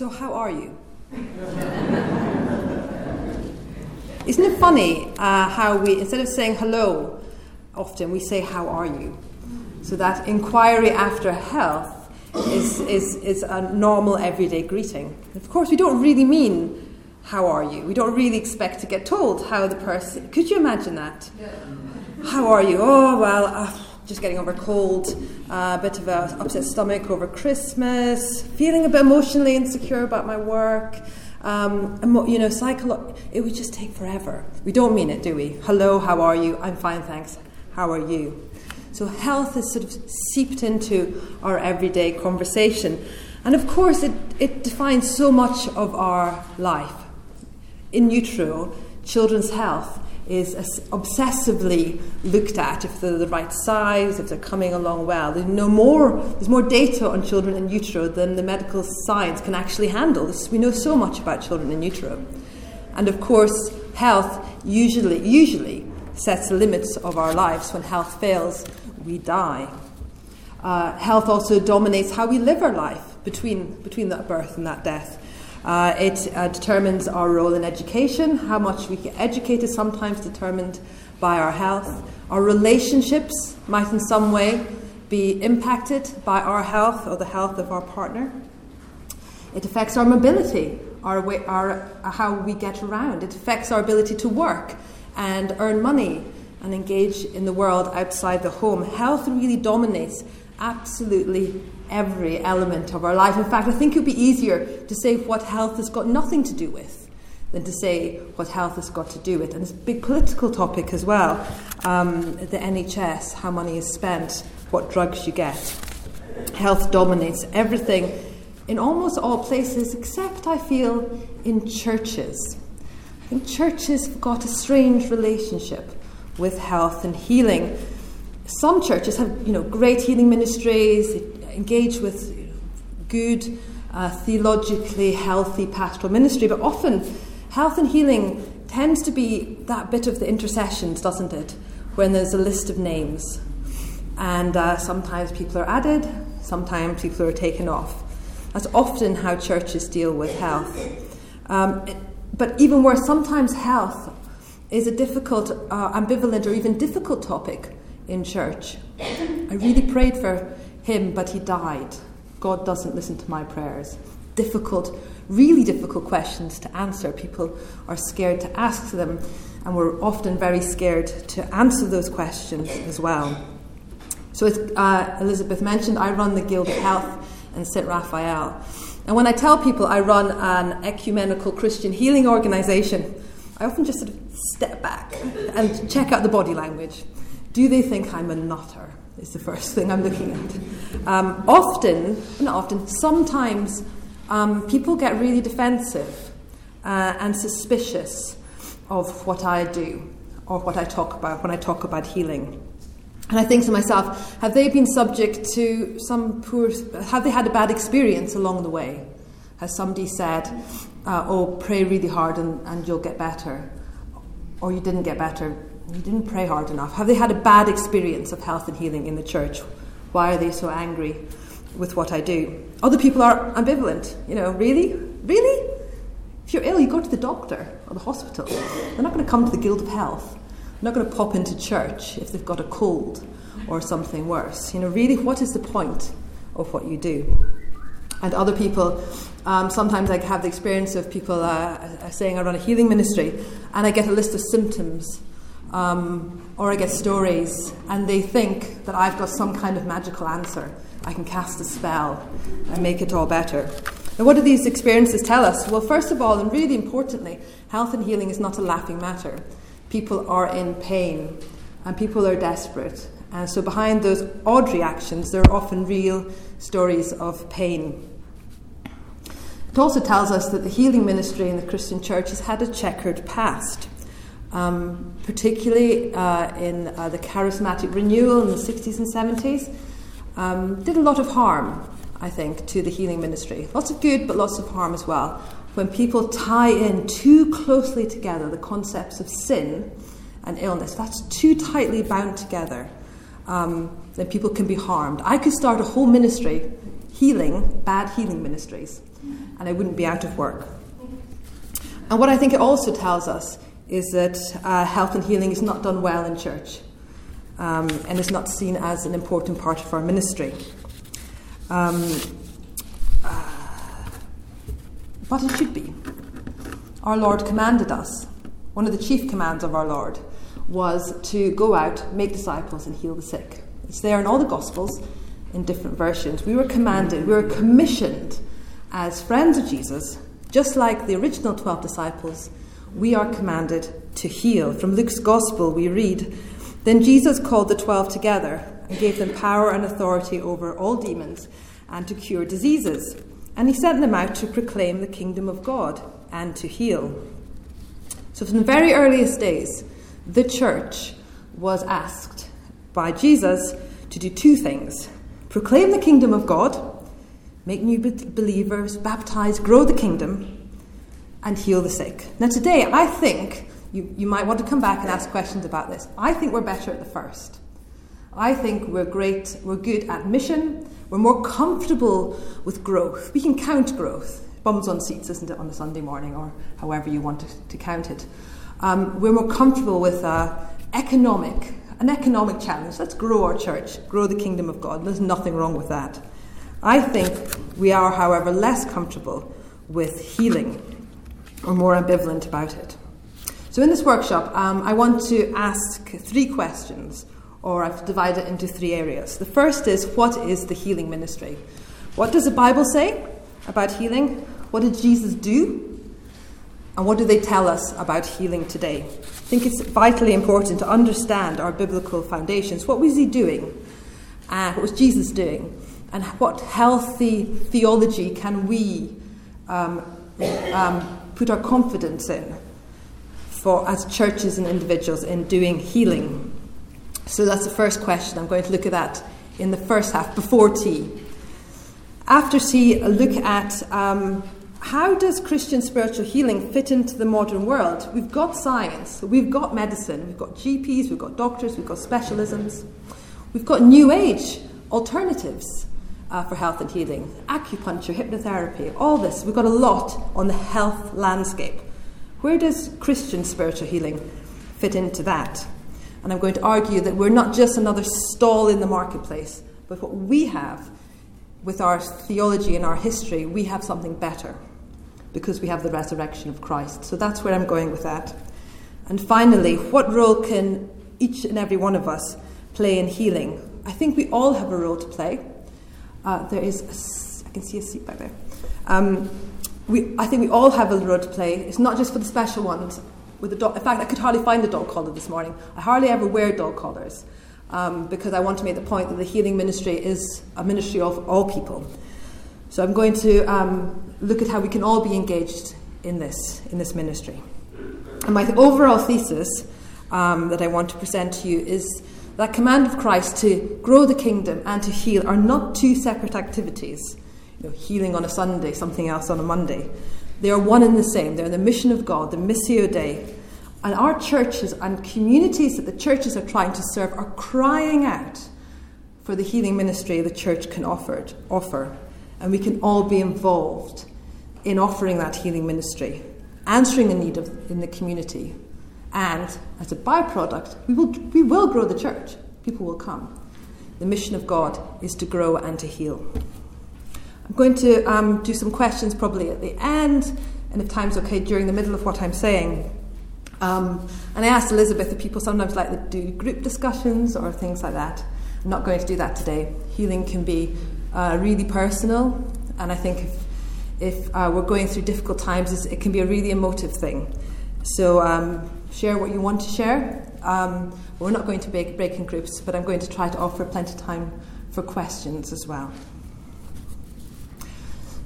So, how are you? Isn't it funny uh, how we, instead of saying hello, often we say, How are you? So, that inquiry after health is, is, is a normal everyday greeting. Of course, we don't really mean, How are you? We don't really expect to get told how the person. Could you imagine that? How are you? Oh, well, uh, just getting over a cold, a uh, bit of an upset stomach over Christmas, feeling a bit emotionally insecure about my work. Um, you know, psycholo- it would just take forever. We don't mean it, do we? Hello, how are you? I'm fine, thanks. How are you? So, health is sort of seeped into our everyday conversation. And of course, it, it defines so much of our life. In utero, children's health is obsessively looked at if they're the right size, if they're coming along well. There's, no more, there's more data on children in utero than the medical science can actually handle. We know so much about children in utero. And of course, health usually, usually sets the limits of our lives. When health fails, we die. Uh, health also dominates how we live our life between, between that birth and that death. Uh, it uh, determines our role in education. How much we get educated is sometimes determined by our health. Our relationships might, in some way, be impacted by our health or the health of our partner. It affects our mobility, our, way, our uh, how we get around. It affects our ability to work and earn money and engage in the world outside the home. Health really dominates absolutely every element of our life. In fact, I think it would be easier to say what health has got nothing to do with than to say what health has got to do with. And it's a big political topic as well. Um, the NHS, how money is spent, what drugs you get. Health dominates everything in almost all places, except I feel in churches. I think churches have got a strange relationship with health and healing. Some churches have, you know, great healing ministries, engage with good, uh, theologically healthy pastoral ministry, but often health and healing tends to be that bit of the intercessions, doesn't it? When there's a list of names. And uh, sometimes people are added, sometimes people are taken off. That's often how churches deal with health. Um, but even worse, sometimes health is a difficult, uh, ambivalent, or even difficult topic in church. I really prayed for him, but he died. God doesn't listen to my prayers. Difficult, really difficult questions to answer. People are scared to ask them, and we're often very scared to answer those questions as well. So, as uh, Elizabeth mentioned, I run the Guild of Health and St. Raphael. And when I tell people I run an ecumenical Christian healing organization, I often just sort of step back and check out the body language. Do they think I'm a nutter? is the first thing I'm looking at. Um, often, not often, sometimes um, people get really defensive uh, and suspicious of what I do or what I talk about when I talk about healing. And I think to myself, have they been subject to some poor, have they had a bad experience along the way? Has somebody said, uh, oh, pray really hard and, and you'll get better? Or you didn't get better, you didn't pray hard enough? Have they had a bad experience of health and healing in the church? Why are they so angry with what I do? Other people are ambivalent. You know, really? Really? If you're ill, you go to the doctor or the hospital. They're not going to come to the Guild of Health. They're not going to pop into church if they've got a cold or something worse. You know, really, what is the point of what you do? And other people, um, sometimes I have the experience of people uh, saying I run a healing ministry, and I get a list of symptoms um, or I get stories, and they think that I've got some kind of magical answer. I can cast a spell and make it all better. Now, what do these experiences tell us? Well, first of all, and really importantly, health and healing is not a laughing matter. People are in pain and people are desperate. And so, behind those odd reactions, there are often real stories of pain. It also tells us that the healing ministry in the Christian church has had a checkered past um, particularly uh, in uh, the charismatic renewal in the 60s and 70s, um, did a lot of harm, I think, to the healing ministry. Lots of good, but lots of harm as well. When people tie in too closely together the concepts of sin and illness, that's too tightly bound together, um, then people can be harmed. I could start a whole ministry healing bad healing ministries and I wouldn't be out of work. And what I think it also tells us is that uh, health and healing is not done well in church um, and is not seen as an important part of our ministry. Um, uh, but it should be. Our Lord commanded us, one of the chief commands of our Lord was to go out, make disciples, and heal the sick. It's there in all the Gospels in different versions. We were commanded, we were commissioned as friends of Jesus, just like the original 12 disciples, we are commanded to heal. From Luke's Gospel, we read Then Jesus called the 12 together and gave them power and authority over all demons and to cure diseases. And he sent them out to proclaim the kingdom of God and to heal. So, from the very earliest days, the church was asked by Jesus to do two things proclaim the kingdom of God, make new believers, baptize, grow the kingdom, and heal the sick. Now, today, I think you, you might want to come back and ask questions about this. I think we're better at the first. I think we're great, we're good at mission, we're more comfortable with growth. We can count growth. Bums on seats, isn't it, on a Sunday morning, or however you want to, to count it. Um, we're more comfortable with uh, economic, an economic challenge. Let's grow our church, grow the kingdom of God. There's nothing wrong with that. I think we are, however, less comfortable with healing or more ambivalent about it. So, in this workshop, um, I want to ask three questions, or I've divided it into three areas. The first is what is the healing ministry? What does the Bible say about healing? What did Jesus do? And what do they tell us about healing today? I think it's vitally important to understand our biblical foundations. What was he doing? Uh, what was Jesus doing? And what healthy theology can we um, um, put our confidence in for as churches and individuals in doing healing? So that's the first question. I'm going to look at that in the first half, before tea. After tea, a look at um, how does Christian spiritual healing fit into the modern world? We've got science, we've got medicine, we've got GPs, we've got doctors, we've got specialisms, we've got new age alternatives uh, for health and healing, acupuncture, hypnotherapy, all this. We've got a lot on the health landscape. Where does Christian spiritual healing fit into that? And I'm going to argue that we're not just another stall in the marketplace, but what we have with our theology and our history, we have something better because we have the resurrection of Christ. So that's where I'm going with that. And finally, what role can each and every one of us play in healing? I think we all have a role to play. Uh, there is, a, I can see a seat back there. Um, we, I think we all have a role to play. It's not just for the special ones. With the dog, in fact, I could hardly find a dog collar this morning. I hardly ever wear dog collars um, because I want to make the point that the healing ministry is a ministry of all people. So I'm going to um, look at how we can all be engaged in this, in this ministry. And my overall thesis um, that I want to present to you is that command of Christ to grow the kingdom and to heal are not two separate activities. You know, healing on a Sunday, something else on a Monday. They are one and the same. They're the mission of God, the Missio Dei. And our churches and communities that the churches are trying to serve are crying out for the healing ministry the church can offer. offer and we can all be involved in offering that healing ministry, answering a need of, in the community, and as a byproduct, we will, we will grow the church. People will come. The mission of God is to grow and to heal. I'm going to um, do some questions probably at the end, and if time's okay, during the middle of what I'm saying. Um, and I asked Elizabeth if people sometimes like to do group discussions or things like that. I'm not going to do that today. Healing can be uh, really personal, and I think if, if uh, we're going through difficult times, it can be a really emotive thing. So um, share what you want to share. Um, we're not going to break, break in groups, but I'm going to try to offer plenty of time for questions as well.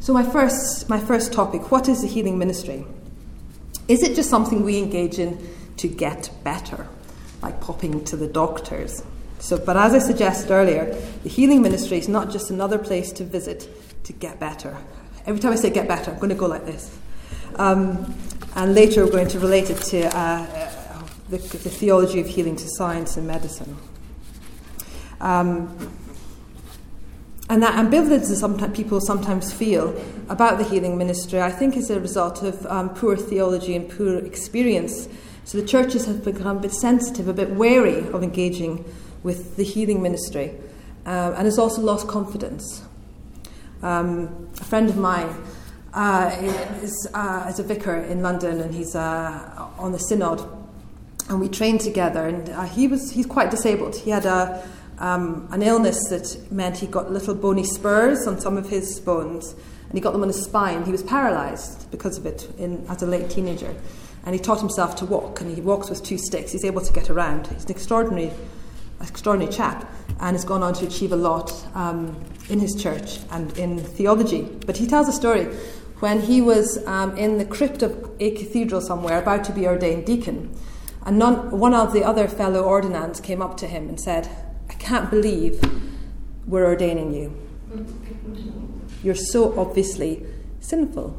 So my first, my first topic: What is the healing ministry? Is it just something we engage in to get better, like popping to the doctors? So, but as I suggested earlier, the healing ministry is not just another place to visit to get better. Every time I say get better, I'm going to go like this. Um, and later we're going to relate it to uh, the, the, theology of healing to science and medicine. Um, And that ambivalence that sometimes people sometimes feel about the healing ministry, I think, is a result of um, poor theology and poor experience. So the churches have become a bit sensitive, a bit wary of engaging with the healing ministry, uh, and has also lost confidence. Um, a friend of mine uh, is, uh, is, a vicar in London, and he's uh, on the synod, and we trained together. And uh, he was he's quite disabled. He had a um, an illness that meant he got little bony spurs on some of his bones, and he got them on his spine. He was paralysed because of it in, as a late teenager, and he taught himself to walk. And he walks with two sticks. He's able to get around. He's an extraordinary, extraordinary chap, and has gone on to achieve a lot um, in his church and in theology. But he tells a story when he was um, in the crypt of a cathedral somewhere, about to be ordained deacon. And one of the other fellow ordinands came up to him and said, I can't believe we're ordaining you. You're so obviously sinful.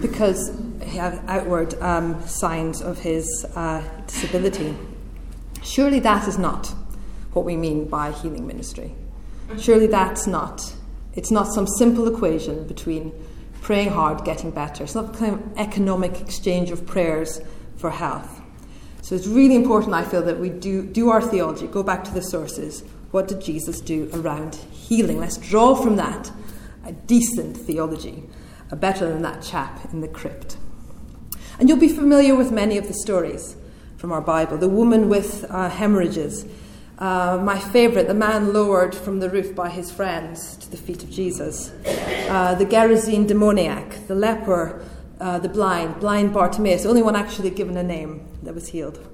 Because he had outward um, signs of his uh, disability. Surely that is not what we mean by healing ministry. Surely that's not. It's not some simple equation between praying hard, getting better. It's not the kind of economic exchange of prayers for health. So it's really important, I feel, that we do, do our theology, go back to the sources. What did Jesus do around healing? Let's draw from that a decent theology, a better than that chap in the crypt. And you'll be familiar with many of the stories from our Bible. The woman with uh, hemorrhages, uh, my favourite, the man lowered from the roof by his friends to the feet of Jesus, uh, the Gerasene demoniac, the leper uh, the blind, blind Bartimaeus, the only one actually given a name that was healed.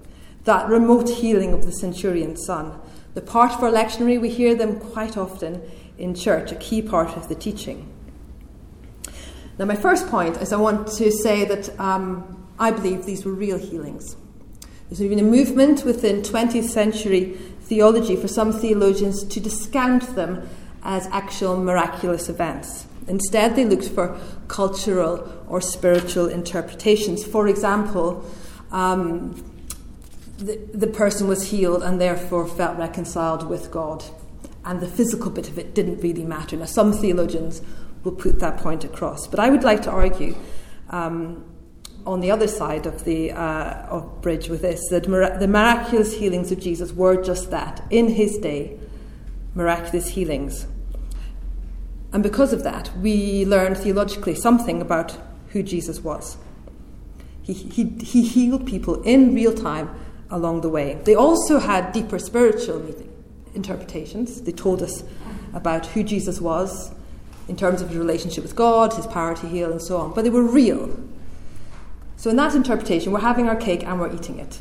That remote healing of the centurion's son. The part for lectionary, we hear them quite often in church, a key part of the teaching. Now, my first point is I want to say that um, I believe these were real healings. There's been a movement within 20th century theology for some theologians to discount them as actual miraculous events. Instead, they looked for cultural or spiritual interpretations. For example, um, the, the person was healed and therefore felt reconciled with God, and the physical bit of it didn't really matter. Now, some theologians will put that point across, but I would like to argue. Um, on the other side of the uh, of bridge with this, that mir- the miraculous healings of Jesus were just that in his day, miraculous healings. And because of that, we learn theologically something about who Jesus was. He, he, he healed people in real time along the way. They also had deeper spiritual interpretations. They told us about who Jesus was in terms of his relationship with God, his power to heal, and so on. But they were real. So, in that interpretation, we're having our cake and we're eating it.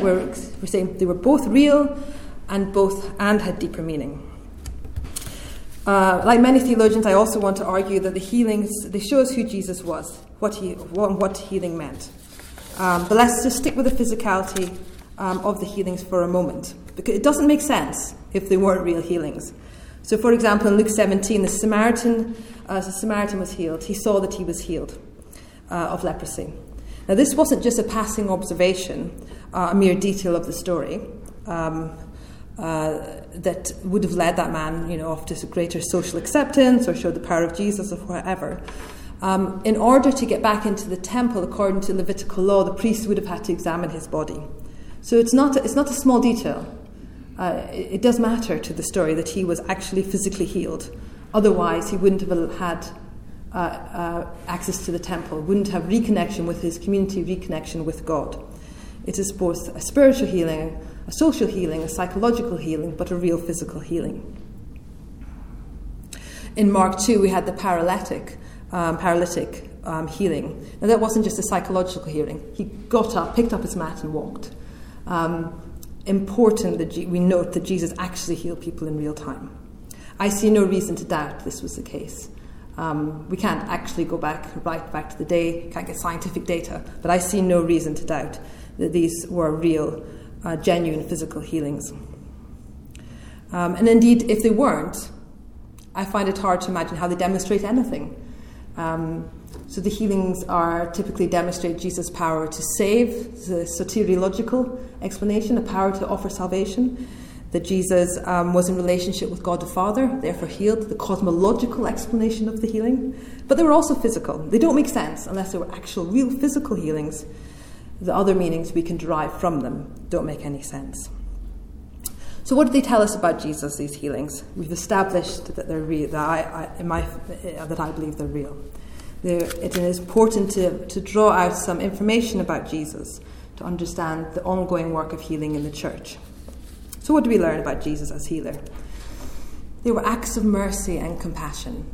We're, we're saying they were both real and both and had deeper meaning. Uh, like many theologians, I also want to argue that the healings they show us who Jesus was, what he what, what healing meant. Um, but let's just stick with the physicality um, of the healings for a moment, because it doesn't make sense if they weren't real healings. So, for example, in Luke 17, the Samaritan, uh, the Samaritan was healed. He saw that he was healed uh, of leprosy. Now, this wasn't just a passing observation, uh, a mere detail of the story. Um, uh, that would have led that man, you know, off to greater social acceptance or showed the power of Jesus or whatever. Um, in order to get back into the temple, according to Levitical law, the priest would have had to examine his body. So it's not a, it's not a small detail. Uh, it, it, does matter to the story that he was actually physically healed. Otherwise, he wouldn't have had uh, uh, access to the temple, wouldn't have reconnection with his community, reconnection with God. It is both a spiritual healing a social healing, a psychological healing, but a real physical healing. In Mark 2, we had the paralytic, um, paralytic um, healing. Now, that wasn't just a psychological healing. He got up, picked up his mat, and walked. Um, important that we note that Jesus actually healed people in real time. I see no reason to doubt this was the case. Um, we can't actually go back right back to the day, can't get scientific data, but I see no reason to doubt that these were real uh, genuine physical healings. Um, and indeed, if they weren't, I find it hard to imagine how they demonstrate anything. Um, so the healings are typically demonstrate Jesus' power to save, the soteriological explanation, the power to offer salvation. That Jesus um, was in relationship with God the Father, therefore healed, the cosmological explanation of the healing. But they were also physical. They don't make sense unless they were actual, real physical healings. The other meanings we can derive from them don't make any sense. So, what do they tell us about Jesus, these healings? We've established that they're real, that I, I, my, that I believe they're real. They're, it is important to, to draw out some information about Jesus to understand the ongoing work of healing in the church. So, what do we learn about Jesus as healer? They were acts of mercy and compassion.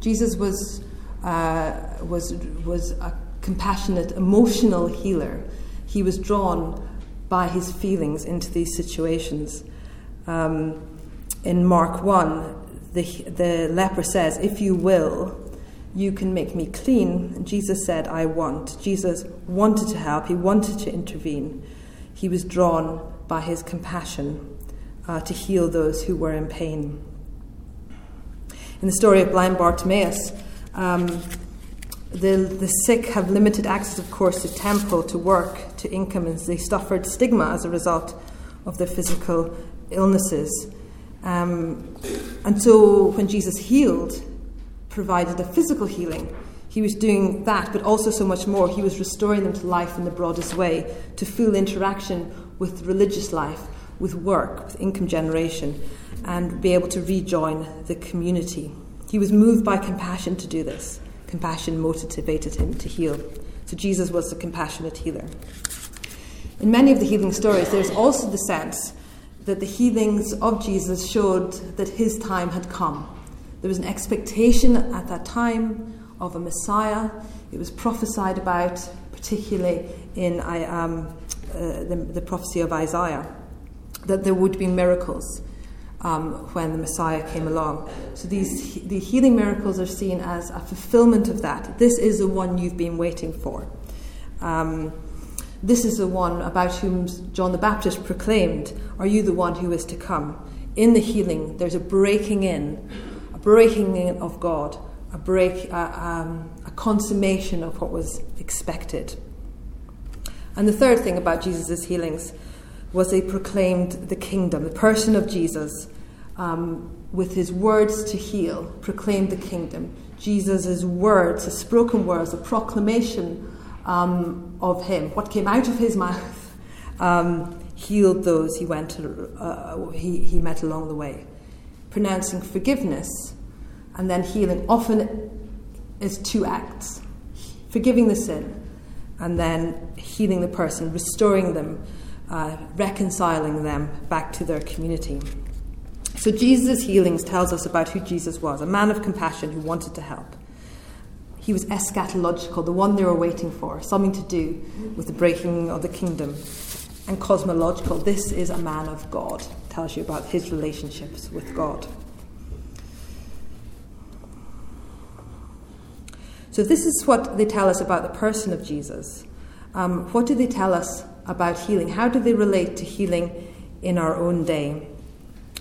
Jesus was, uh, was, was a compassionate, emotional healer. He was drawn by his feelings into these situations. Um, in Mark 1, the, the leper says, If you will, you can make me clean. And Jesus said, I want. Jesus wanted to help, he wanted to intervene. He was drawn by his compassion uh, to heal those who were in pain. In the story of blind Bartimaeus, um, the, the sick have limited access, of course, to temple, to work, to income, and they suffered stigma as a result of their physical illnesses. Um, and so when Jesus healed, provided a physical healing, he was doing that, but also so much more. He was restoring them to life in the broadest way, to full interaction with religious life, with work, with income generation, and be able to rejoin the community. He was moved by compassion to do this. Compassion motivated him to heal. So Jesus was a compassionate healer. In many of the healing stories, there's also the sense that the healings of Jesus showed that his time had come. There was an expectation at that time of a Messiah. It was prophesied about, particularly in I, um, uh, the, the prophecy of Isaiah, that there would be miracles um, when the Messiah came along. So these the healing miracles are seen as a fulfillment of that. This is the one you've been waiting for. Um, this is the one about whom John the Baptist proclaimed, Are you the one who is to come? In the healing, there's a breaking in, a breaking in of God, a break, uh, um, a consummation of what was expected. And the third thing about Jesus' healings was they proclaimed the kingdom, the person of Jesus, um, with his words to heal, proclaimed the kingdom. Jesus' words, his spoken words, a proclamation um, of him, what came out of his mouth, um, healed those he went to, uh, he, he met along the way. Pronouncing forgiveness and then healing often is two acts forgiving the sin and then healing the person, restoring them uh, reconciling them back to their community. So Jesus' healings tells us about who Jesus was, a man of compassion who wanted to help. He was eschatological, the one they were waiting for, something to do with the breaking of the kingdom. And cosmological, this is a man of God, tells you about his relationships with God. So, this is what they tell us about the person of Jesus. Um, what do they tell us about healing. How do they relate to healing in our own day?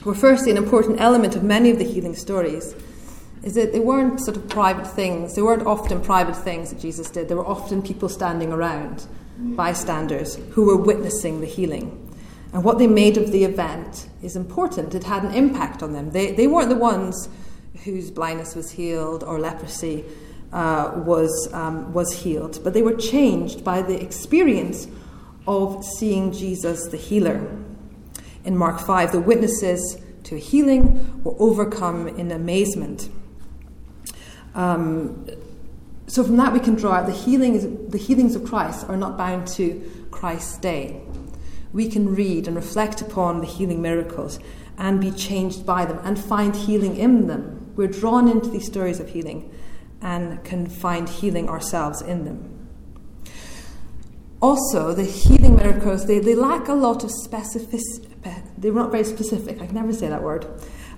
Well, firstly, an important element of many of the healing stories is that they weren't sort of private things. They weren't often private things that Jesus did. There were often people standing around, bystanders, who were witnessing the healing. And what they made of the event is important. It had an impact on them. They, they weren't the ones whose blindness was healed or leprosy uh, was, um, was healed, but they were changed by the experience of seeing Jesus the healer. In Mark 5, the witnesses to healing were overcome in amazement. Um, so from that we can draw out the the healings of Christ are not bound to Christ's day. We can read and reflect upon the healing miracles and be changed by them and find healing in them. We're drawn into these stories of healing and can find healing ourselves in them. Also, the healing miracles, they, they lack a lot of specificity. They're not very specific. I can never say that word.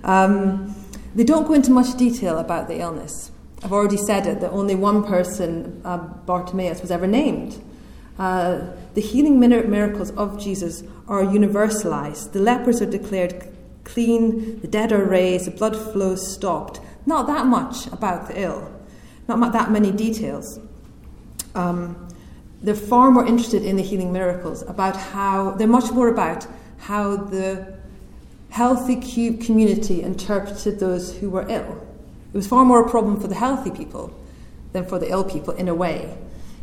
Um, they don't go into much detail about the illness. I've already said it that only one person, uh, Bartimaeus, was ever named. Uh, the healing miracles of Jesus are universalized. The lepers are declared clean, the dead are raised, the blood flow stopped. Not that much about the ill, not that many details. Um, they're far more interested in the healing miracles, about how, they're much more about how the healthy cube community interpreted those who were ill. It was far more a problem for the healthy people than for the ill people, in a way.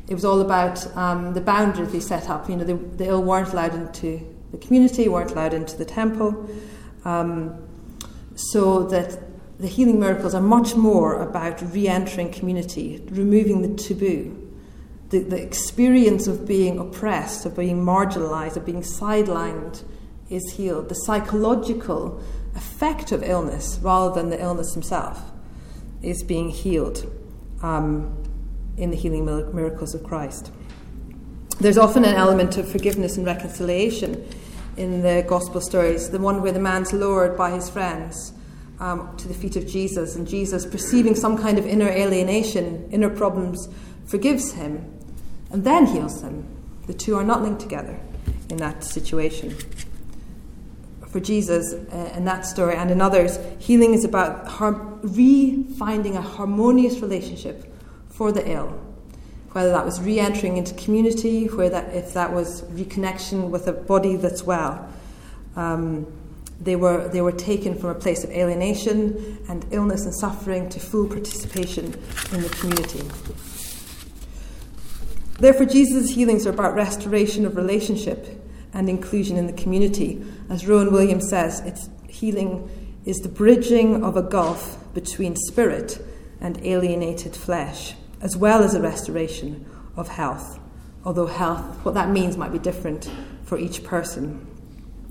It was all about um, the boundaries they set up. You know, the, the, ill weren't allowed into the community, weren't allowed into the temple, um, so that the healing miracles are much more about re-entering community, removing the taboo, the, the experience of being oppressed, of being marginalized, of being sidelined is healed. The psychological effect of illness, rather than the illness himself, is being healed um, in the healing miracles of Christ. There's often an element of forgiveness and reconciliation in the gospel stories, the one where the man's lured by his friends um, to the feet of Jesus, and Jesus, perceiving some kind of inner alienation, inner problems, forgives him and then heals him. The two are not linked together in that situation. For Jesus, uh, in that story and in others, healing is about har- re finding a harmonious relationship for the ill. Whether that was re entering into community, where that, if that was reconnection with a body that's well. Um, they were, they were taken from a place of alienation and illness and suffering to full participation in the community. Therefore, Jesus' healings are about restoration of relationship and inclusion in the community. As Rowan Williams says, it's healing is the bridging of a gulf between spirit and alienated flesh, as well as a restoration of health. Although health, what that means might be different for each person.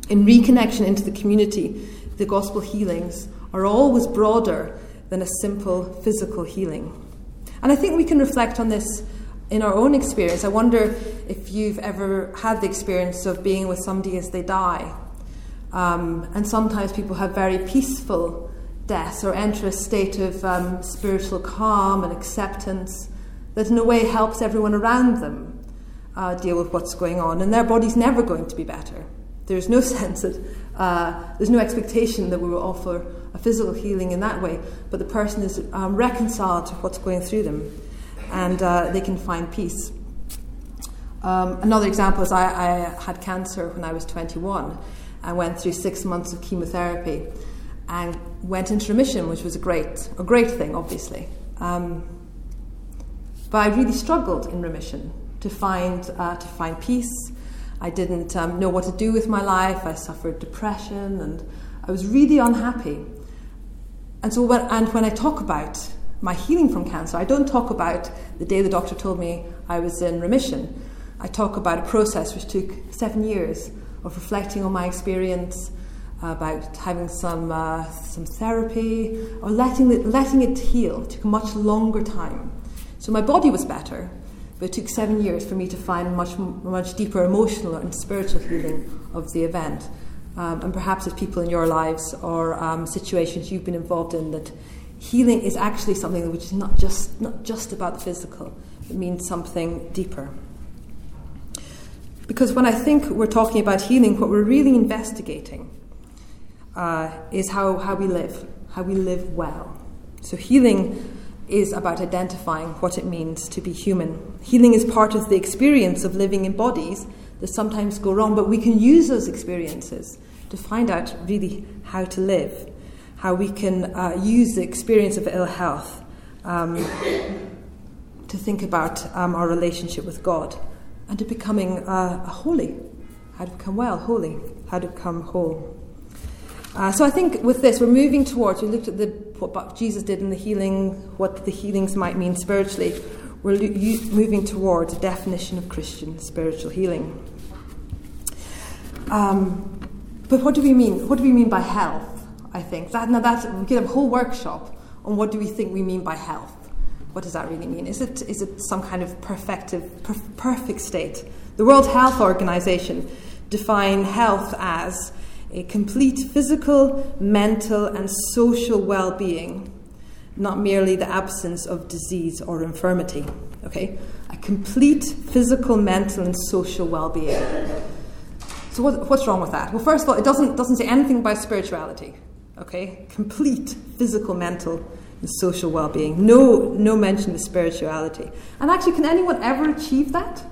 In reconnection into the community, the gospel healings are always broader than a simple physical healing. And I think we can reflect on this in our own experience. I wonder if you've ever had the experience of being with somebody as they die. Um, and sometimes people have very peaceful deaths or enter a state of um, spiritual calm and acceptance that, in a way, helps everyone around them uh, deal with what's going on. And their body's never going to be better. There's no sense that uh, there's no expectation that we will offer a physical healing in that way, but the person is um, reconciled to what's going through them and uh, they can find peace. Um, another example is I, I, had cancer when I was 21 and went through six months of chemotherapy and went into remission, which was a great, a great thing, obviously. Um, but I really struggled in remission to find, uh, to find peace I didn't um, know what to do with my life. I suffered depression and I was really unhappy. And so, when, and when I talk about my healing from cancer, I don't talk about the day the doctor told me I was in remission. I talk about a process which took seven years of reflecting on my experience, about having some, uh, some therapy, or letting it, letting it heal. It took a much longer time. So my body was better, but it took seven years for me to find much, much deeper emotional and spiritual healing of the event. Um, and perhaps as people in your lives or um, situations you've been involved in, that healing is actually something which is not just, not just about the physical, it means something deeper. Because when I think we're talking about healing, what we're really investigating uh, is how, how we live, how we live well. So healing is about identifying what it means to be human. Healing is part of the experience of living in bodies that sometimes go wrong, but we can use those experiences to find out really how to live, how we can uh, use the experience of ill health um, to think about um, our relationship with God and to becoming uh, holy, how to become well, holy, how to become whole. Uh, so I think with this, we're moving towards, we looked at the, what Jesus did in the healing, what the healings might mean spiritually. We're moving towards a definition of Christian spiritual healing. Um, but what do we mean? What do we mean by health? I think that now that's we could have a whole workshop on what do we think we mean by health. What does that really mean? Is it is it some kind of perfective, per- perfect state? The World Health Organization define health as a complete physical, mental, and social well being, not merely the absence of disease or infirmity. Okay? A complete physical, mental, and social well being. So, what, what's wrong with that? Well, first of all, it doesn't, doesn't say anything about spirituality. Okay? Complete physical, mental, and social well being. No, no mention of spirituality. And actually, can anyone ever achieve that?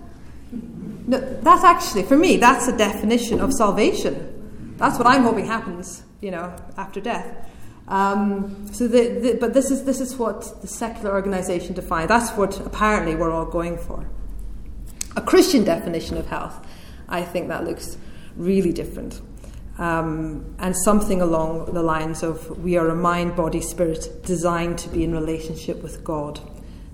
No, that's actually, for me, that's a definition of salvation that's what I'm hoping happens. you know, after death. Um, so the, the, but this is, this is what the secular organization defines. That's what apparently we're all going for. A Christian definition of health, I think that looks really different. Um, and something along the lines of we are a mind, body, spirit designed to be in relationship with God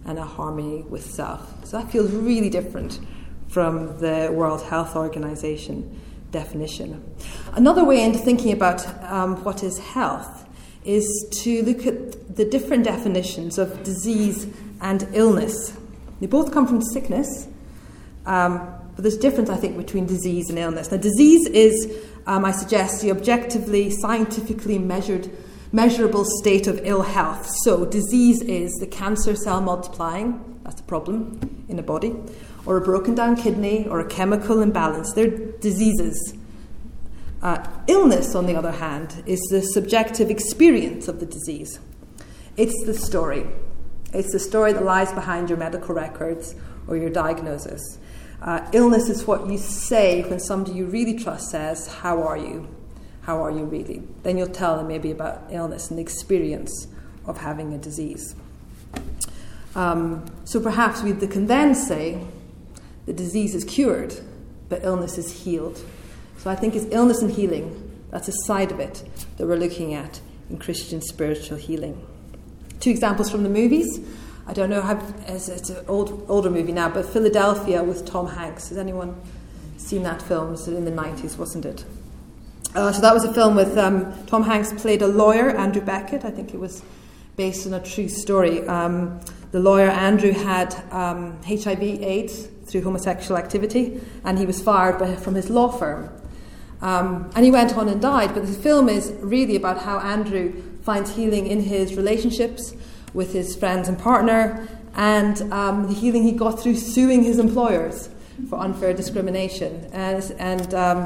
and a harmony with self. So that feels really different from the World Health Organization definition. Another way into thinking about um, what is health is to look at the different definitions of disease and illness. They both come from sickness, um, but there's a difference, I think, between disease and illness. Now, disease is, um, I suggest, the objectively, scientifically measured, measurable state of ill health. So, disease is the cancer cell multiplying, that's a problem in a body, or a broken down kidney, or a chemical imbalance. They're diseases. Uh, illness, on the other hand, is the subjective experience of the disease. It's the story. It's the story that lies behind your medical records or your diagnosis. Uh, illness is what you say when somebody you really trust says, How are you? How are you really? Then you'll tell them maybe about illness and the experience of having a disease. Um, so perhaps we can then say, the disease is cured, but illness is healed. So I think it's illness and healing. That's a side of it that we're looking at in Christian spiritual healing. Two examples from the movies. I don't know how it's, it's an old, older movie now, but Philadelphia with Tom Hanks. Has anyone seen that film? It was in the 90s, wasn't it? Uh, so that was a film with um, Tom Hanks played a lawyer, Andrew Beckett. I think it was based on a true story. Um, the lawyer Andrew had um, HIV/AIDS through homosexual activity, and he was fired by, from his law firm. Um, and he went on and died. But the film is really about how Andrew finds healing in his relationships with his friends and partner, and um, the healing he got through suing his employers for unfair discrimination. And, and um,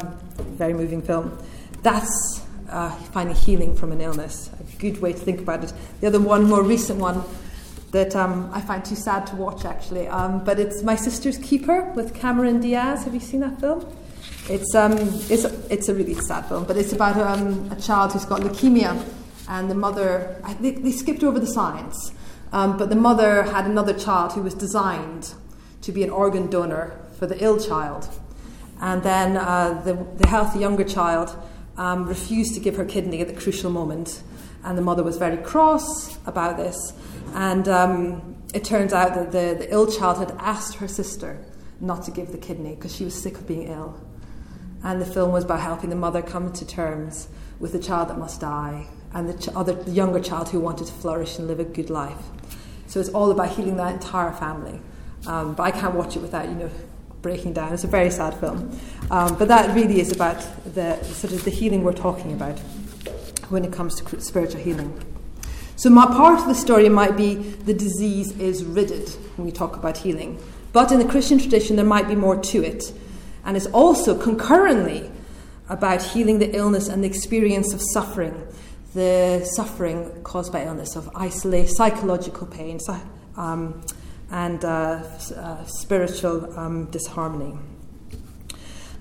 very moving film. That's uh, finding healing from an illness. A good way to think about it. The other one, more recent one, that um, I find too sad to watch actually. Um, but it's My Sister's Keeper with Cameron Diaz. Have you seen that film? It's, um, it's, it's a really sad film, but it's about um, a child who's got leukemia, and the mother, they, they skipped over the science, um, but the mother had another child who was designed to be an organ donor for the ill child. And then uh, the, the healthy younger child um, refused to give her kidney at the crucial moment, and the mother was very cross about this. And um, it turns out that the, the ill child had asked her sister not to give the kidney because she was sick of being ill. And the film was about helping the mother come to terms with the child that must die and the ch- other the younger child who wanted to flourish and live a good life. So it's all about healing that entire family. Um, but I can't watch it without you know breaking down. It's a very sad film, um, but that really is about the sort of the healing we're talking about when it comes to spiritual healing. So, my part of the story might be the disease is ridded when we talk about healing. But in the Christian tradition, there might be more to it. And it's also concurrently about healing the illness and the experience of suffering, the suffering caused by illness, of isolate, psychological pain, um, and uh, uh, spiritual um, disharmony.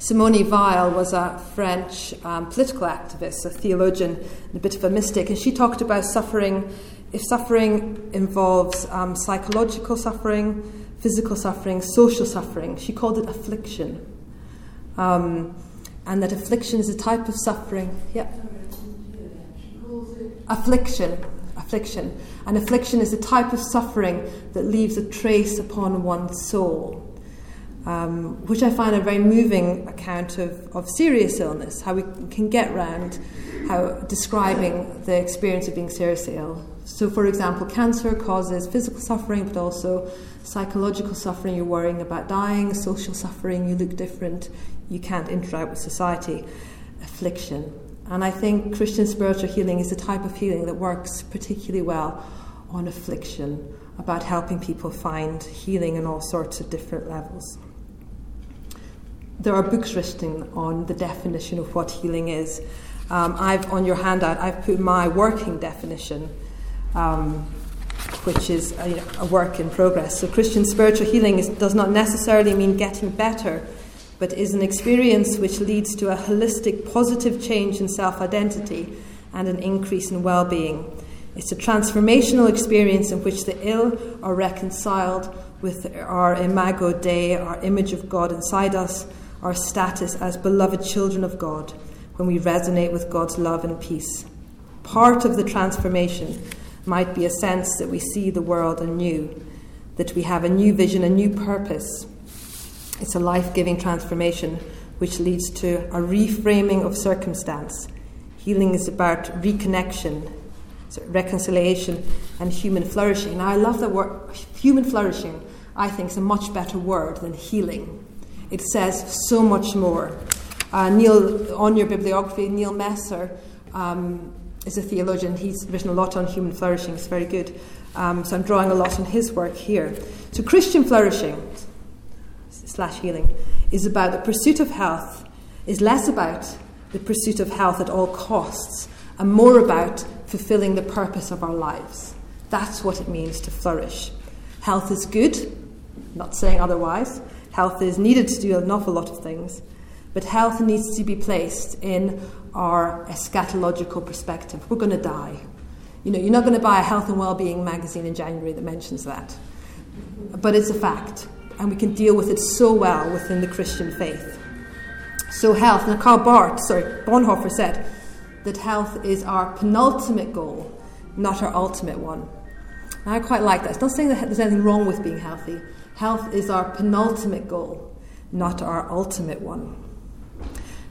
Simone Weil was a French um, political activist, a theologian, and a bit of a mystic, and she talked about suffering. If suffering involves um, psychological suffering, physical suffering, social suffering, she called it affliction. Um, and that affliction is a type of suffering. Yeah. Affliction. Affliction. And affliction is a type of suffering that leaves a trace upon one's soul um, which I find a very moving account of, of serious illness, how we can get round how describing the experience of being seriously ill. So, for example, cancer causes physical suffering, but also psychological suffering. You're worrying about dying, social suffering, you look different, you can't interact with society, affliction. And I think Christian spiritual healing is a type of healing that works particularly well on affliction, about helping people find healing in all sorts of different levels there are books written on the definition of what healing is. Um, I've on your handout, I've put my working definition, um, which is a, you know, a, work in progress. So, Christian spiritual healing is, does not necessarily mean getting better, but is an experience which leads to a holistic, positive change in self identity and an increase in well being. It's a transformational experience in which the ill are reconciled with our imago Dei, our image of God inside us, our status as beloved children of God, when we resonate with God's love and peace. Part of the transformation might be a sense that we see the world anew, that we have a new vision, a new purpose. It's a life giving transformation which leads to a reframing of circumstance. Healing is about reconnection, reconciliation, and human flourishing. Now, I love the word human flourishing, I think, is a much better word than healing. It says so much more. Uh, Neil, on your bibliography, Neil Messer um, is a theologian. He's written a lot on human flourishing. It's very good. Um, so I'm drawing a lot on his work here. So Christian flourishing slash healing is about the pursuit of health, is less about the pursuit of health at all costs, and more about fulfilling the purpose of our lives. That's what it means to flourish. Health is good, not saying otherwise. Health is needed to do an awful lot of things, but health needs to be placed in our eschatological perspective. We're going to die. You know, you're not going to buy a health and well-being magazine in January that mentions that. But it's a fact, and we can deal with it so well within the Christian faith. So health, now Karl Barth, sorry, Bonhoeffer said that health is our penultimate goal, not our ultimate one. And I quite like that. It's not saying that there's anything wrong with being healthy. Health is our penultimate goal, not our ultimate one.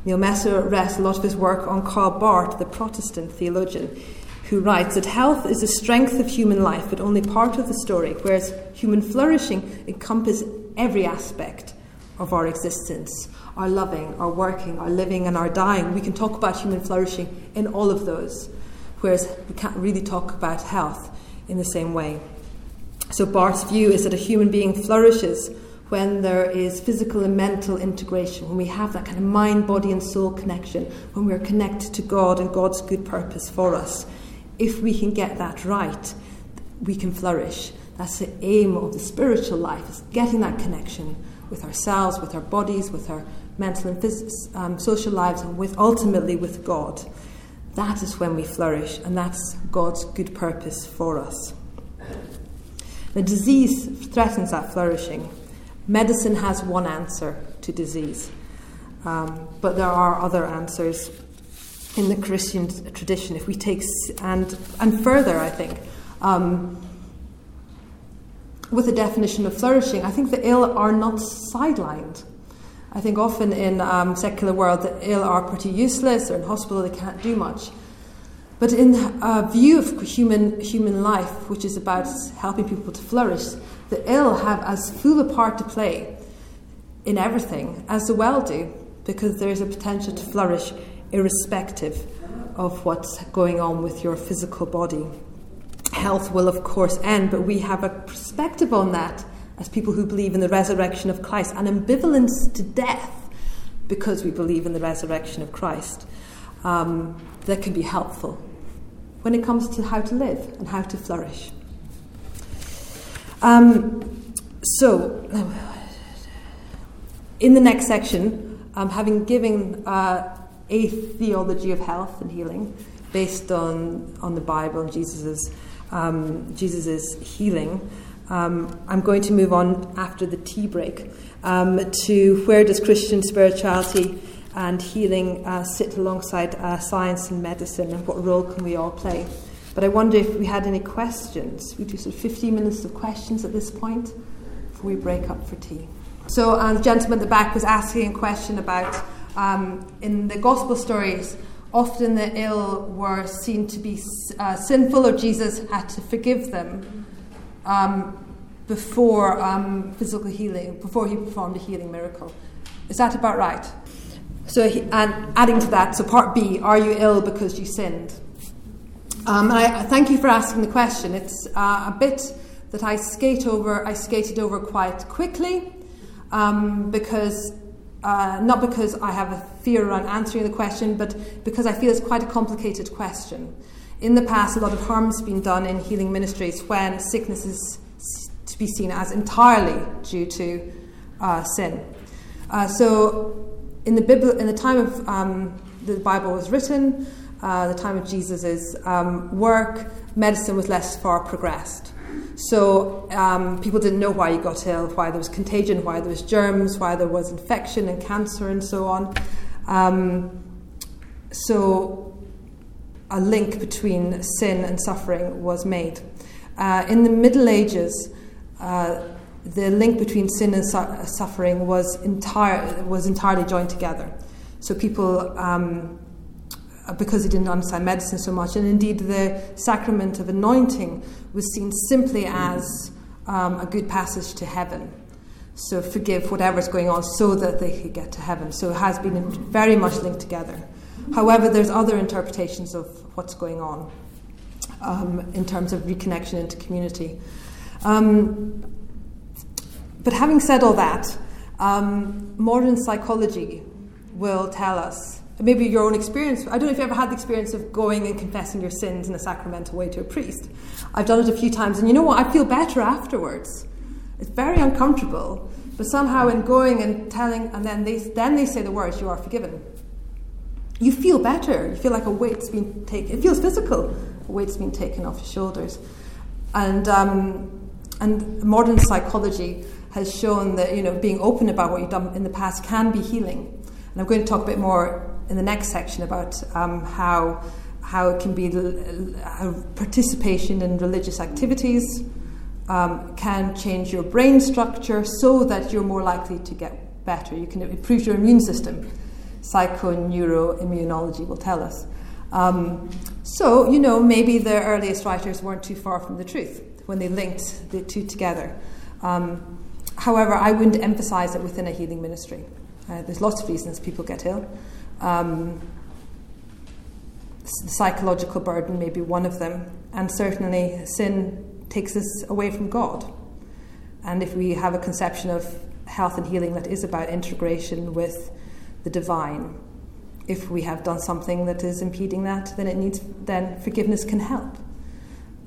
Neil Messer rests a lot of his work on Karl Barth, the Protestant theologian, who writes that health is the strength of human life, but only part of the story, whereas human flourishing encompasses every aspect of our existence our loving, our working, our living, and our dying. We can talk about human flourishing in all of those, whereas we can't really talk about health in the same way. So, Barth's view is that a human being flourishes when there is physical and mental integration, when we have that kind of mind, body, and soul connection, when we're connected to God and God's good purpose for us. If we can get that right, we can flourish. That's the aim of the spiritual life, is getting that connection with ourselves, with our bodies, with our mental and phys- um, social lives, and with ultimately with God. That is when we flourish, and that's God's good purpose for us. The disease threatens that flourishing. Medicine has one answer to disease, um, but there are other answers in the Christian tradition. If we take and and further, I think. Um, with the definition of flourishing, I think the ill are not sidelined. I think often in um, secular world, the ill are pretty useless, or in hospital they can't do much. But in a view of human human life, which is about helping people to flourish, the ill have as full a part to play in everything as the well do, because there is a potential to flourish irrespective of what's going on with your physical body. Health will, of course, end, but we have a perspective on that as people who believe in the resurrection of Christ, an ambivalence to death because we believe in the resurrection of Christ um, that can be helpful when it comes to how to live and how to flourish. Um, so, in the next section, um, having given uh, a theology of health and healing based on, on the Bible and Jesus' um, Jesus' healing. Um, I'm going to move on after the tea break um, to where does Christian spirituality and healing uh, sit alongside uh, science and medicine, and what role can we all play? But I wonder if we had any questions. We do sort of 15 minutes of questions at this point before we break up for tea. So, um, the gentleman at the back was asking a question about um, in the gospel stories often the ill were seen to be uh, sinful, or Jesus had to forgive them um, before um, physical healing, before he performed a healing miracle. Is that about right? So, he, and adding to that, so part B, are you ill because you sinned? Um, and I, I, thank you for asking the question. It's uh, a bit that I skate over. I skated over quite quickly um, because uh, not because I have a fear around answering the question, but because I feel it's quite a complicated question. In the past, a lot of harm's been done in healing ministries when sickness is to be seen as entirely due to uh, sin. Uh, so, in the in the time of um, the Bible was written, uh, the time of Jesus, um, work, medicine was less far progressed. So um, people didn't know why you got ill, why there was contagion, why there was germs, why there was infection and cancer and so on. Um, so a link between sin and suffering was made. Uh, in the Middle Ages, uh, the link between sin and su- suffering was, entire, was entirely joined together. So people, um, because they didn't understand medicine so much, and indeed the sacrament of anointing was seen simply as um, a good passage to heaven. So forgive whatever's going on so that they could get to heaven. So it has been very much linked together. However, there's other interpretations of what's going on um, in terms of reconnection into community. Um, but having said all that, um, modern psychology will tell us, maybe your own experience. I don't know if you ever had the experience of going and confessing your sins in a sacramental way to a priest. I've done it a few times, and you know what? I feel better afterwards. It's very uncomfortable, but somehow in going and telling, and then they, then they say the words, you are forgiven. You feel better. You feel like a weight's been taken. It feels physical. A weight's been taken off your shoulders. And, um, and modern psychology has shown that you know being open about what you've done in the past can be healing. And I'm going to talk a bit more in the next section about um, how how it can be how participation in religious activities um, can change your brain structure so that you're more likely to get better. You can improve your immune system. Psychoneuroimmunology will tell us. Um, so, you know, maybe the earliest writers weren't too far from the truth when they linked the two together. Um, however, I wouldn't emphasize it within a healing ministry. Uh, there's lots of reasons people get ill. Um, the psychological burden may be one of them, and certainly sin takes us away from God. And if we have a conception of health and healing that is about integration with the divine, if we have done something that is impeding that, then it needs then forgiveness can help.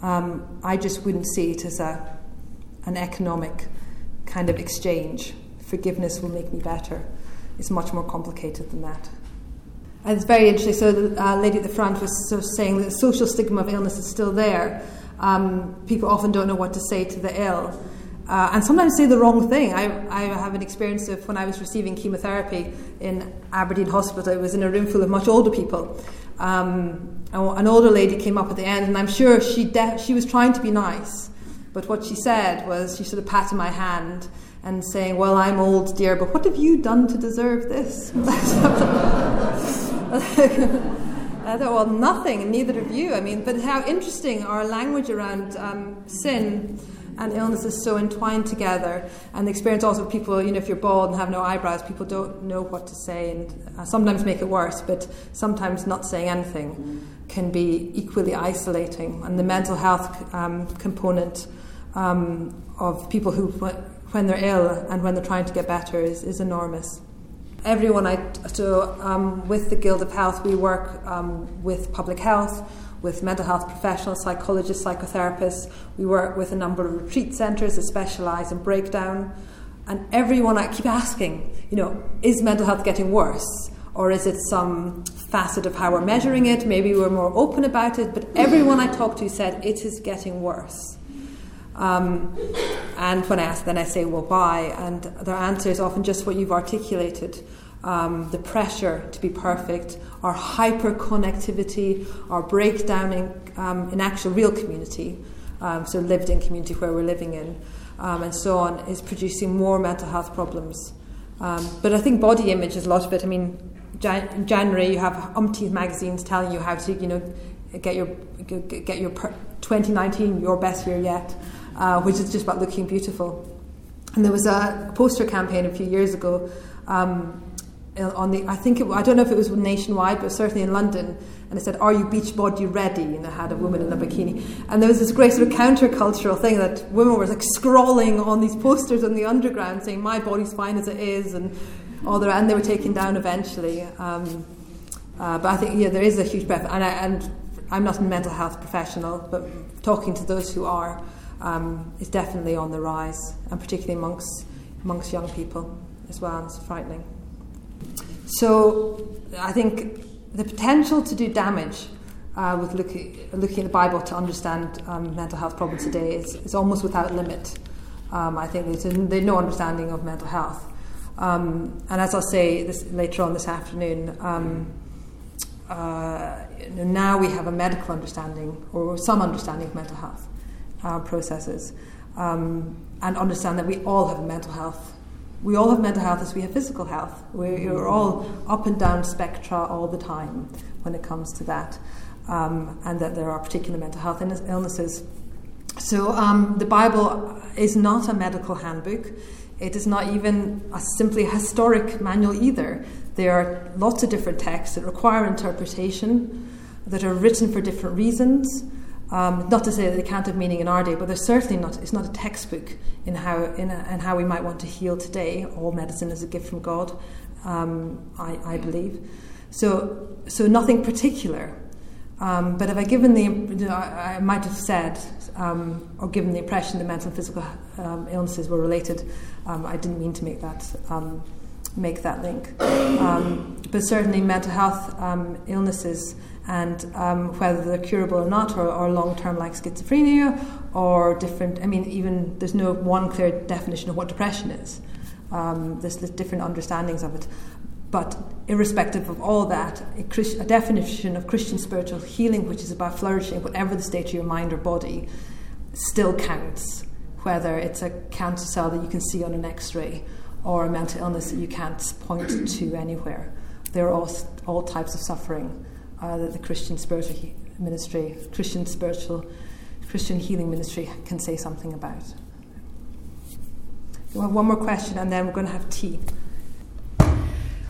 Um, I just wouldn't see it as a an economic kind of exchange. Forgiveness will make me better. It's much more complicated than that. And it's very interesting. So, the uh, lady at the front was sort of saying that the social stigma of illness is still there. Um, people often don't know what to say to the ill. Uh, and sometimes say the wrong thing. I, I have an experience of when I was receiving chemotherapy in Aberdeen Hospital, I was in a room full of much older people. Um, an older lady came up at the end, and I'm sure she, de- she was trying to be nice, but what she said was she sort of patted my hand and saying, Well, I'm old, dear, but what have you done to deserve this? I thought, well, nothing, neither of you. I mean, but how interesting our language around um, sin and illness is so entwined together. And the experience also of people, you know, if you're bald and have no eyebrows, people don't know what to say and uh, sometimes make it worse, but sometimes not saying anything can be equally isolating. And the mental health um, component um, of people who, when they're ill and when they're trying to get better, is, is enormous everyone I so um, with the Guild of Health we work um, with public health with mental health professionals, psychologists, psychotherapists. We work with a number of retreat centres that specialise in breakdown. And everyone, I keep asking, you know, is mental health getting worse? Or is it some facet of how we're measuring it? Maybe we're more open about it. But everyone I talk to said it is getting worse. Um, and when I ask, then I say, well, why? And their answer is often just what you've articulated um, the pressure to be perfect, our hyper connectivity, our breakdown in, um, in actual real community, um, so lived in community where we're living in, um, and so on, is producing more mental health problems. Um, but I think body image is a lot of it. I mean, January you have umpteen magazines telling you how to, you know, get your get your per- 2019 your best year yet, uh, which is just about looking beautiful. And there was a poster campaign a few years ago um, on the I think it, I don't know if it was nationwide, but certainly in London. And it said, "Are you beach body ready?" And it had a woman in a bikini. And there was this great sort of countercultural thing that women were like scrawling on these posters on the underground, saying, "My body's fine as it is," and all the and they were taken down eventually. Um, uh, but I think yeah, there is a huge breadth, and, I, and I'm not a mental health professional, but talking to those who are um, is definitely on the rise, and particularly amongst amongst young people as well. It's frightening. So I think the potential to do damage uh, with looking, looking at the Bible to understand um, mental health problems today is, is almost without limit. Um, I think there's, there's, no understanding of mental health. Um, and as I'll say this, later on this afternoon, um, uh, now we have a medical understanding or some understanding of mental health uh, processes um, and understand that we all have mental health. We all have mental health as we have physical health. We're all up and down spectra all the time when it comes to that, um, and that there are particular mental health illnesses. So um, the Bible is not a medical handbook. It is not even a simply historic manual either. There are lots of different texts that require interpretation, that are written for different reasons. Um, not to say that they can't have meaning in our day, but they're certainly not. It's not a textbook in how in, a, in how we might want to heal today. All medicine is a gift from God, um, I, I, believe. So, so nothing particular. Um, but if I given the, you know, I, I, might have said um, or given the impression that mental and physical um, illnesses were related. Um, I didn't mean to make that make that link. But certainly, mental health illnesses and um, whether they're curable or not, or, or long term like schizophrenia, or different. I mean, even there's no one clear definition of what depression is. Um, there's, there's different understandings of it. But irrespective of all that, a, Christ, a, definition of Christian spiritual healing, which is about flourishing, whatever the state of your mind or body, still counts. Whether it's a cancer cell that you can see on an x ray or a mental illness that you can't point to anywhere. There are all, all types of suffering uh, that the Christian spiritual he- ministry, Christian spiritual, Christian healing ministry can say something about. We'll have one more question and then we're going to have tea.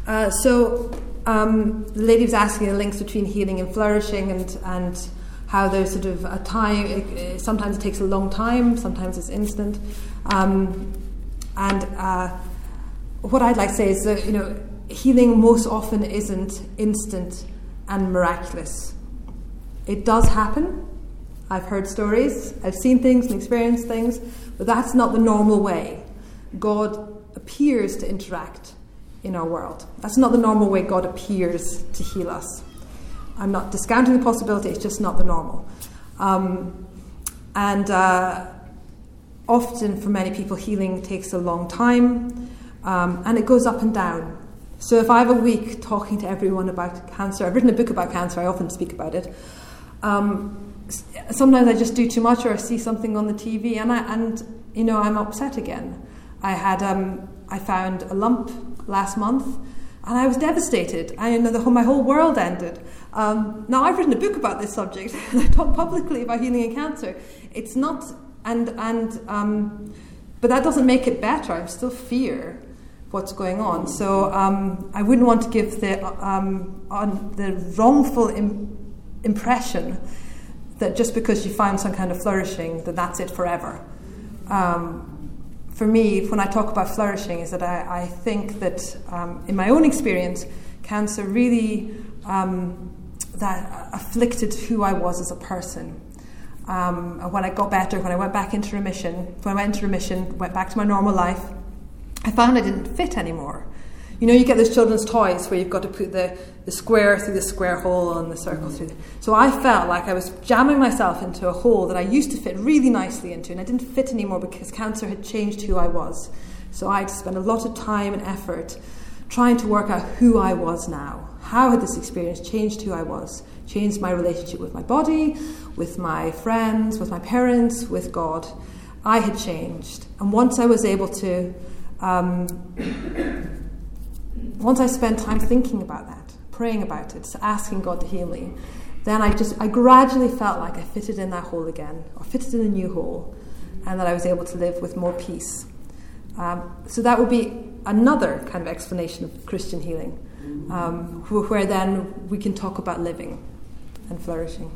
Uh, so, um, the lady was asking the links between healing and flourishing and, and how there's sort of a time, it, sometimes it takes a long time, sometimes it's instant. Um, and uh, what I'd like to say is that you know healing most often isn't instant and miraculous. It does happen. I've heard stories, I've seen things and experienced things, but that's not the normal way. God appears to interact in our world. That's not the normal way God appears to heal us. I'm not discounting the possibility, it's just not the normal. Um, and uh, often, for many people, healing takes a long time. Um, and it goes up and down. So if I have a week talking to everyone about cancer, I've written a book about cancer, I often speak about it. Um, sometimes I just do too much or I see something on the TV and, I, and you know, I'm upset again. I had, um, I found a lump last month and I was devastated. I know the whole, my whole world ended. Um, now I've written a book about this subject and I talk publicly about healing and cancer. It's not, and, and, um, but that doesn't make it better. I still fear what's going on. So um, I wouldn't want to give the, um, the wrongful Im- impression that just because you find some kind of flourishing, that that's it forever. Um, for me, when I talk about flourishing, is that I, I think that um, in my own experience, cancer really um, that afflicted who I was as a person. Um, when I got better, when I went back into remission, when I went into remission, went back to my normal life, I found I didn't fit anymore. You know, you get those children's toys where you've got to put the, the square through the square hole and the circle mm. through. The, so I felt like I was jamming myself into a hole that I used to fit really nicely into, and I didn't fit anymore because cancer had changed who I was. So I had to spend a lot of time and effort trying to work out who I was now. How had this experience changed who I was? Changed my relationship with my body, with my friends, with my parents, with God. I had changed. And once I was able to um, once I spent time thinking about that, praying about it, asking God to heal me, then I just I gradually felt like I fitted in that hole again, or fitted in a new hole, and that I was able to live with more peace. Um, so that would be another kind of explanation of Christian healing, um, where then we can talk about living and flourishing.